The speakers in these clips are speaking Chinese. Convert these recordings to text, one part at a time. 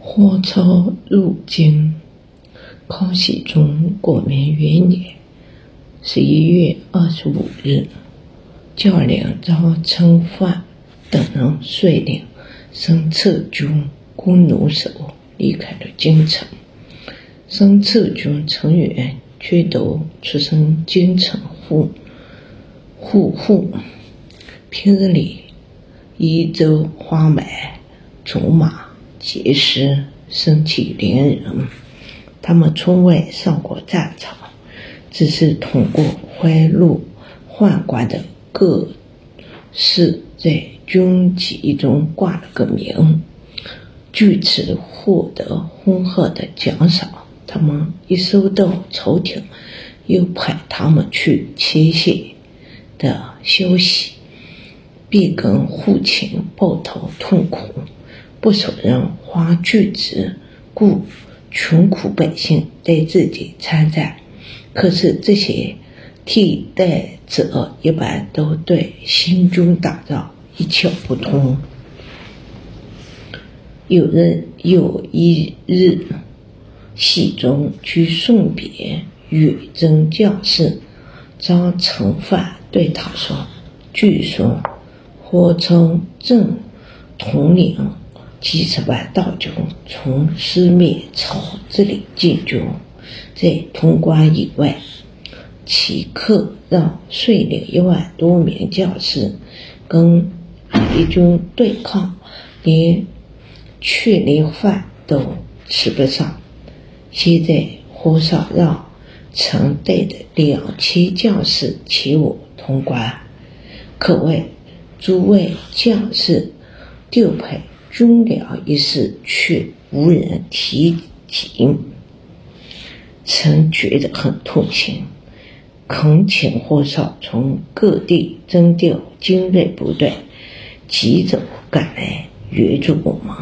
火车入京。康熙宗国民元年十一月二十五日，教令赵称范等人率领申策军弓弩手离开了京城。申策军成员全都出身京城户户户，平日里以舟花马、竹马、结师，身体连人。他们从未上过战场，只是通过贿赂宦官的各事，在军籍中挂了个名，据此获得丰厚的奖赏。他们一收到朝廷又派他们去前线的消息，便跟父亲抱头痛哭。不少人花巨资故。穷苦百姓对自己参战，可是这些替代者一般都对新军打仗一窍不通。有人有一日，喜中去送别远征将士张成范，对他说：“据说火城镇统领。”几十万大军从四面朝这里进军，在潼关以外，齐克让率领一万多名将士跟敌军对抗，连确连饭都吃不上。现在皇上让曾带的两千将士前往潼关，可谓诸位将士调配。军粮一事却无人提及，曾觉得很痛心，恳请霍少从各地征调精锐部队，急走赶来援助我们。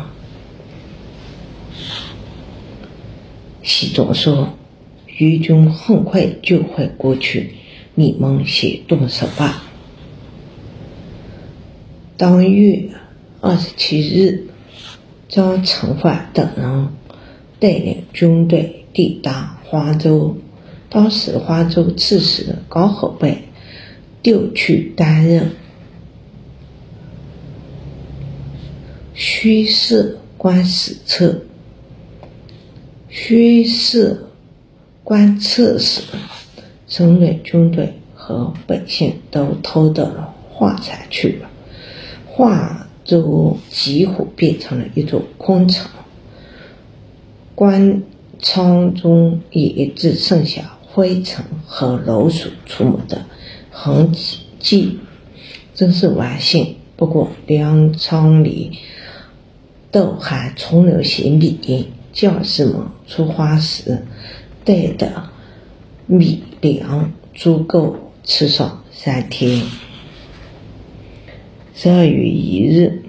习总说：“余军很快就会过去，你们先动手吧。”当月。二十七日，张承范等人带领军队抵达花州。当时花州刺史刚好被调去担任宣示官史册、宣示官册时，整个军队和百姓都偷到了画材去了。画。州几乎变成了一座空城，官仓中也只剩下灰尘和老鼠出没的痕迹，真是万幸。不过粮仓里都还存留些米，将士们出发时带的米粮足够吃上三天。十二月一日，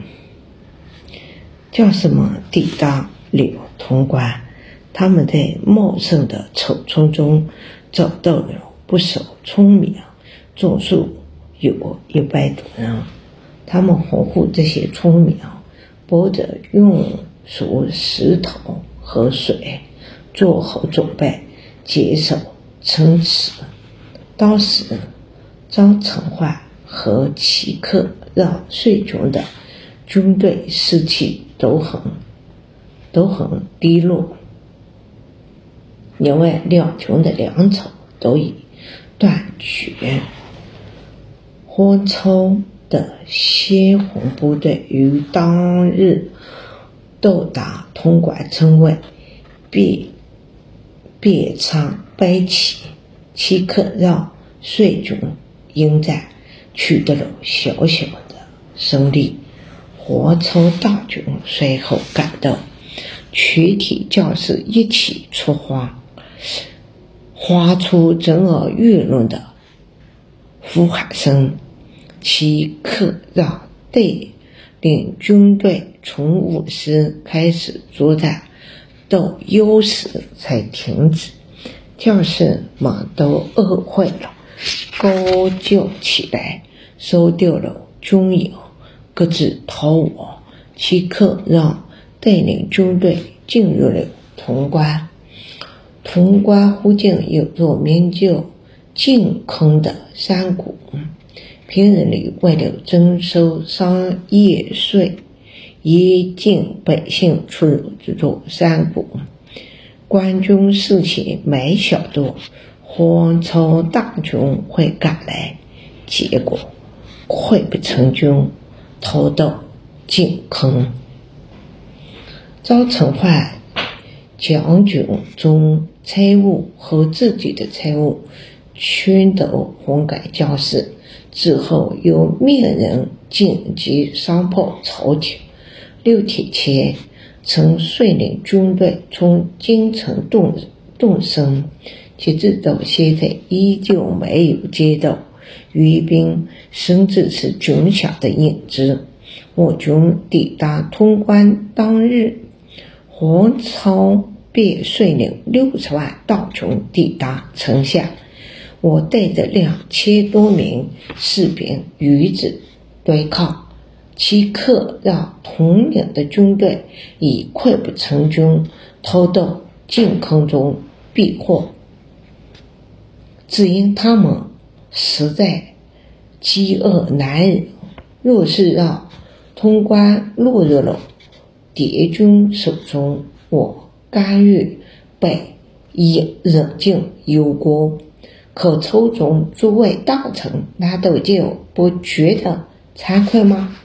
将士们抵达柳潼关。他们在茂盛的草丛中找到了不少村民，总数有一百多人。他们保护这些村民，抱着运输石头和水，做好准备，坚守城池。当时，张成焕和齐克。让税军的军队士气都很都很低落，因为两军的粮草都已断绝。黄超的先锋部队于当日到达潼关城外，便便仓摆起，即刻让税军迎战，取得了小小。胜利，火车大军随后赶到，全体将士一起出发，发出震耳欲聋的呼喊声。其刻让带领军队从午时开始作战，到酉时才停止。将士们都饿坏了，高叫起来，收掉了军营。各自逃亡，即刻让带领军队进入了潼关。潼关附近有座名叫净坑的山谷，平日里为了征收商业税，严禁百姓出入这座山谷。官军事先没晓得黄巢大军会赶来，结果溃不成军，逃到井坑。赵成焕将军中。财物和自己的财物全都还给将士，之后又命人紧急上报朝廷。六天前，曾率领军队从京城动动身，截止到现在依旧没有接到援兵，甚至是军饷的影子。我军抵达潼关当日，黄巢。便率领六十万大军抵达城下，我带着两千多名士兵与之对抗，即刻让统领的军队以溃不成军，逃到进坑中避祸。只因他们实在饥饿难忍，若是让通关落入了敌军手中，我。甘愿被以忍境忧国，可朝中诸位大臣难道就不觉得惭愧吗？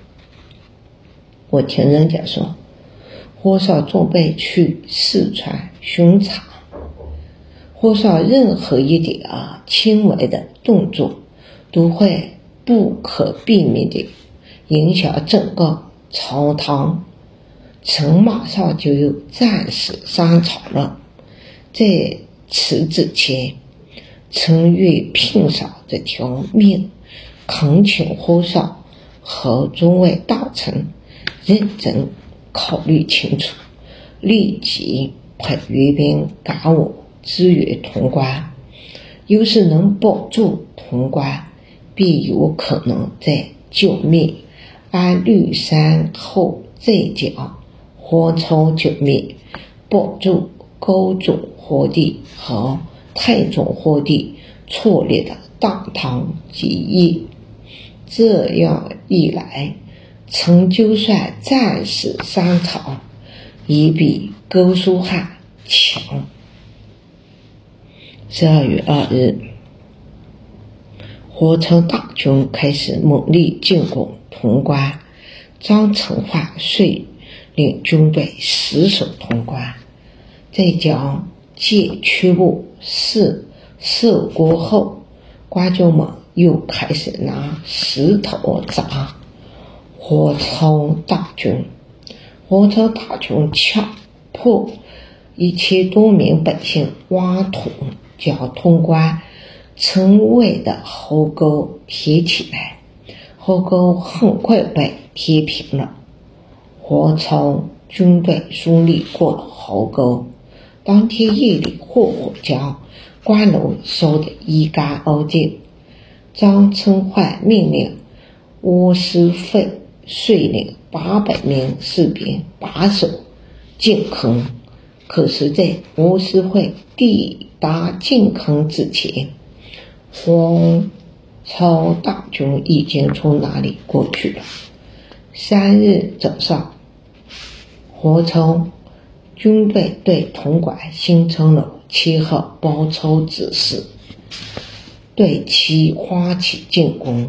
我听人家说，火烧准备去四川巡查，火烧任何一点啊轻微的动作，都会不可避免的影响整个朝堂。臣马上就有战死沙场了，在此之前，臣愿聘上这条命，恳请皇上和诸位大臣认真考虑清楚，立即派援兵赶我支援潼关。要是能保住潼关，必有可能在剿灭安绿山后再讲。黄巢救灭，保住高宗皇帝和太宗皇帝创立的大唐基业。这样一来，陈就算战死沙场，也比高书汉强。十二月二日，火巢大军开始猛烈进攻潼关，张成焕率。领军队死守潼关，再将界区部是守过后，官军们又开始拿石头砸黄巢大军。黄巢大军强迫一千多名百姓挖土，将通关城外的壕沟填起来，壕沟很快被填平了。黄巢军队顺利过了壕沟。当天夜里，活火将关楼烧得一干二净。张春焕命令吴师费率领八百名士兵把守进坑。可是，在吴师费抵达靖康之前，黄巢大军已经从那里过去了。三日早上。黄巢军队对潼关形成了七号包抄之势，对其发起进攻。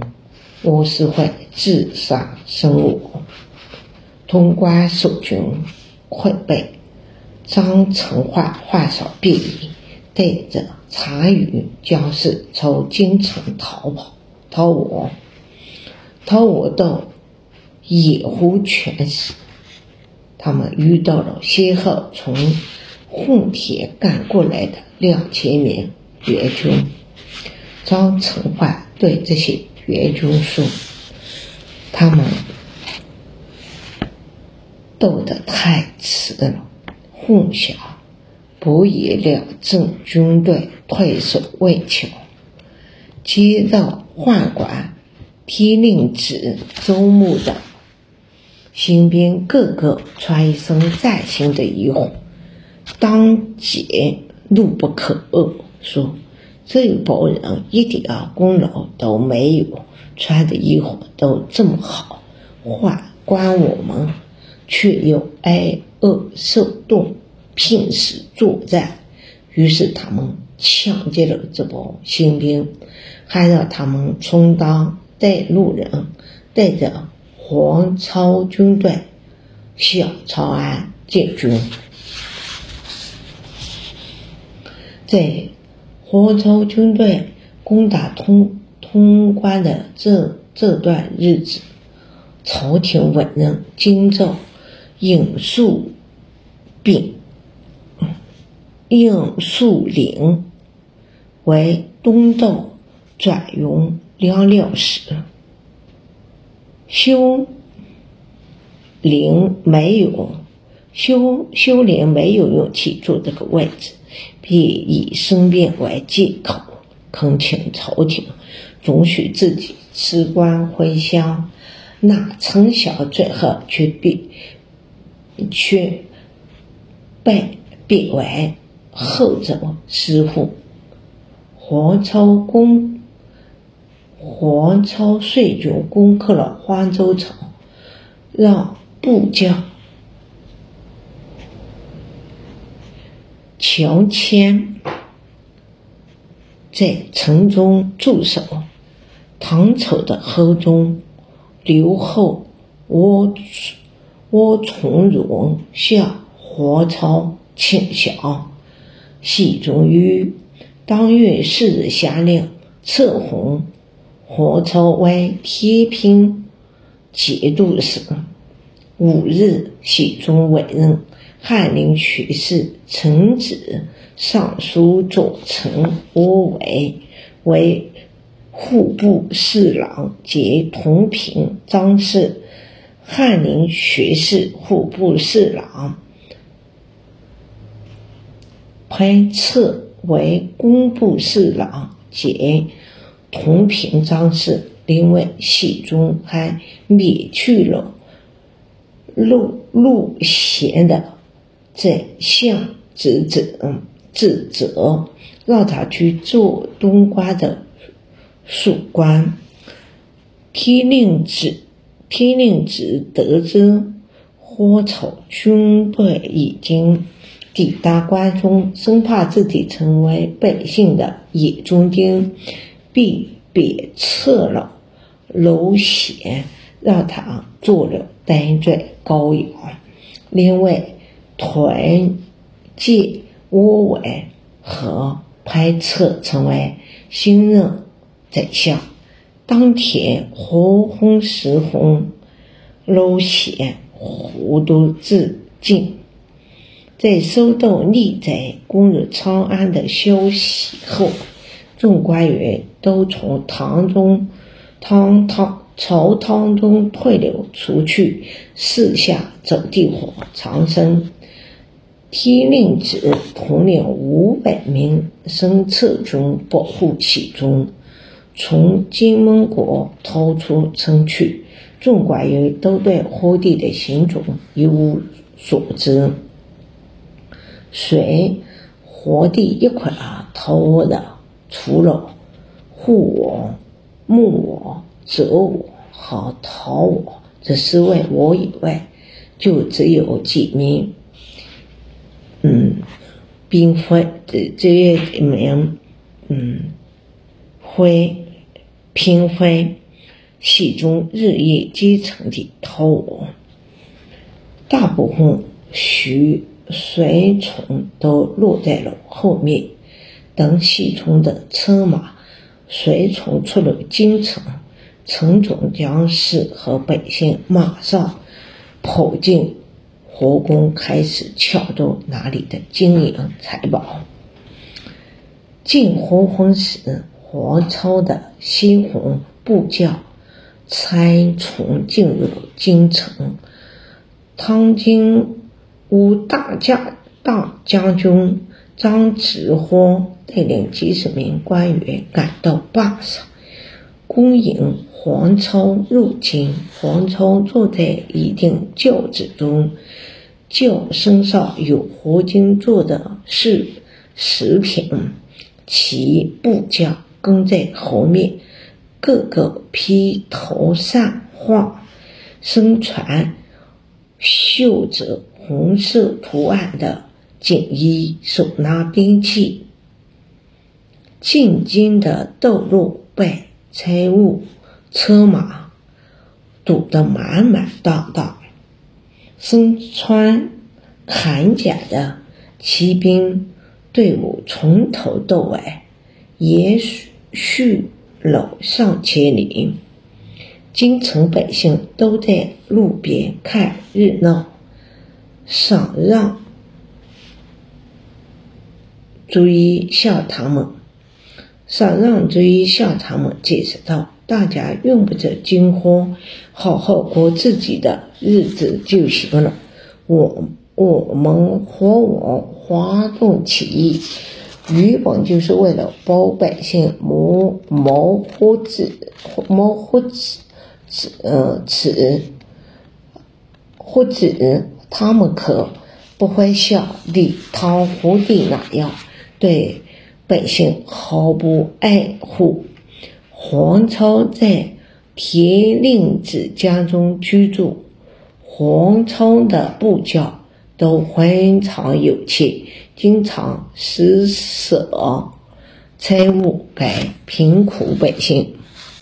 吴世会自杀身亡，潼关守军溃败。张成焕换上便衣，带着残余将士从京城逃跑，逃亡，逃亡到野湖泉时。他们遇到了先后从混田赶过来的两千名援军。张成焕对这些援军说：“他们斗得太迟了，混淆，不宜两镇军队退守外桥。接到宦官天令旨招募的。”新兵个个穿一身崭新的衣服，当解怒不可遏，说这一帮人一点功劳都没有，穿的衣服都这么好，宦官我们却又挨饿受冻，拼死作战。于是他们抢劫了这帮新兵，还让他们充当带路人，带着黄巢军队向长安进军。在黄巢军队攻打通通关的这这段日子，朝廷委任京兆尹树病。应树岭为东道转用粮料使，修陵没有修修陵没有勇气坐这个位置，便以生病为借口，恳请朝廷准许自己辞官回乡。那陈晓最后却被却被贬为。后者师傅黄超攻黄超率军攻克了黄州城，让部将乔迁在城中驻守。唐朝的后中刘后窝窝从容向黄超请降。喜中于当月四日下令册封黄超为天平节度使。五日，喜中委任翰林学士陈子、尚书左丞郭伟为户部侍郎兼同平章事，翰林学士、户部侍郎。派册为工部侍郎兼同平章事。另外，喜中还免去了陆陆贤的宰相职责，职责让他去做东瓜的属官。天令子天令子得知荒草军队已经。抵达关中，生怕自己成为百姓的眼中钉，便贬撤了娄显，让他做了单罪高阳。另外，团结窝伟和派策成为新任宰相。当天，黄昏时分，娄显糊涂自尽。在收到逆贼攻入长安的消息后，众官员都从唐中、唐唐朝堂中退流出去，四下走地火长生。天令子统领五百名生策军保护其中，从金门国逃出城去。众官员都对皇帝的行踪一无所知。随皇帝一块儿逃的，除了护王、穆王、周王和陶我这四位我以外，就只有几名，嗯，并非这这一名，嗯，会嫔妃，其中日夜兼程的逃我，大部分需。随从都落在了后面，等喜冲的车马随从出了京城，城中将士和百姓马上跑进皇宫，开始抢夺那里的金银财宝。进黄昏时，黄超的西红部将参从进入京城，汤金。吴大将大将军张直荒带领几十名官员赶到坝上，恭迎黄超入京。黄超坐在一顶轿子中，轿身上有活金做的是食品，其部将跟在后面，个个披头散发，身穿绣着红色图案的锦衣，手拿兵器。进京的道路被财物、车马堵得满满当当，身穿铠甲的骑兵队伍从头到尾延续了上千里，京城百姓都在路边看热闹，赏让，注意向他们。上让追一向他们解释道：“大家用不着惊慌，好好过自己的日子就行了。我我们和我发动起义，原本就是为了保百姓谋谋活子谋活子子呃子或子，他们可不会像李唐皇帝那样对。”百姓毫不爱护，黄超在田令子家中居住，黄超的部将都非常有钱，经常施舍财物给贫苦百姓。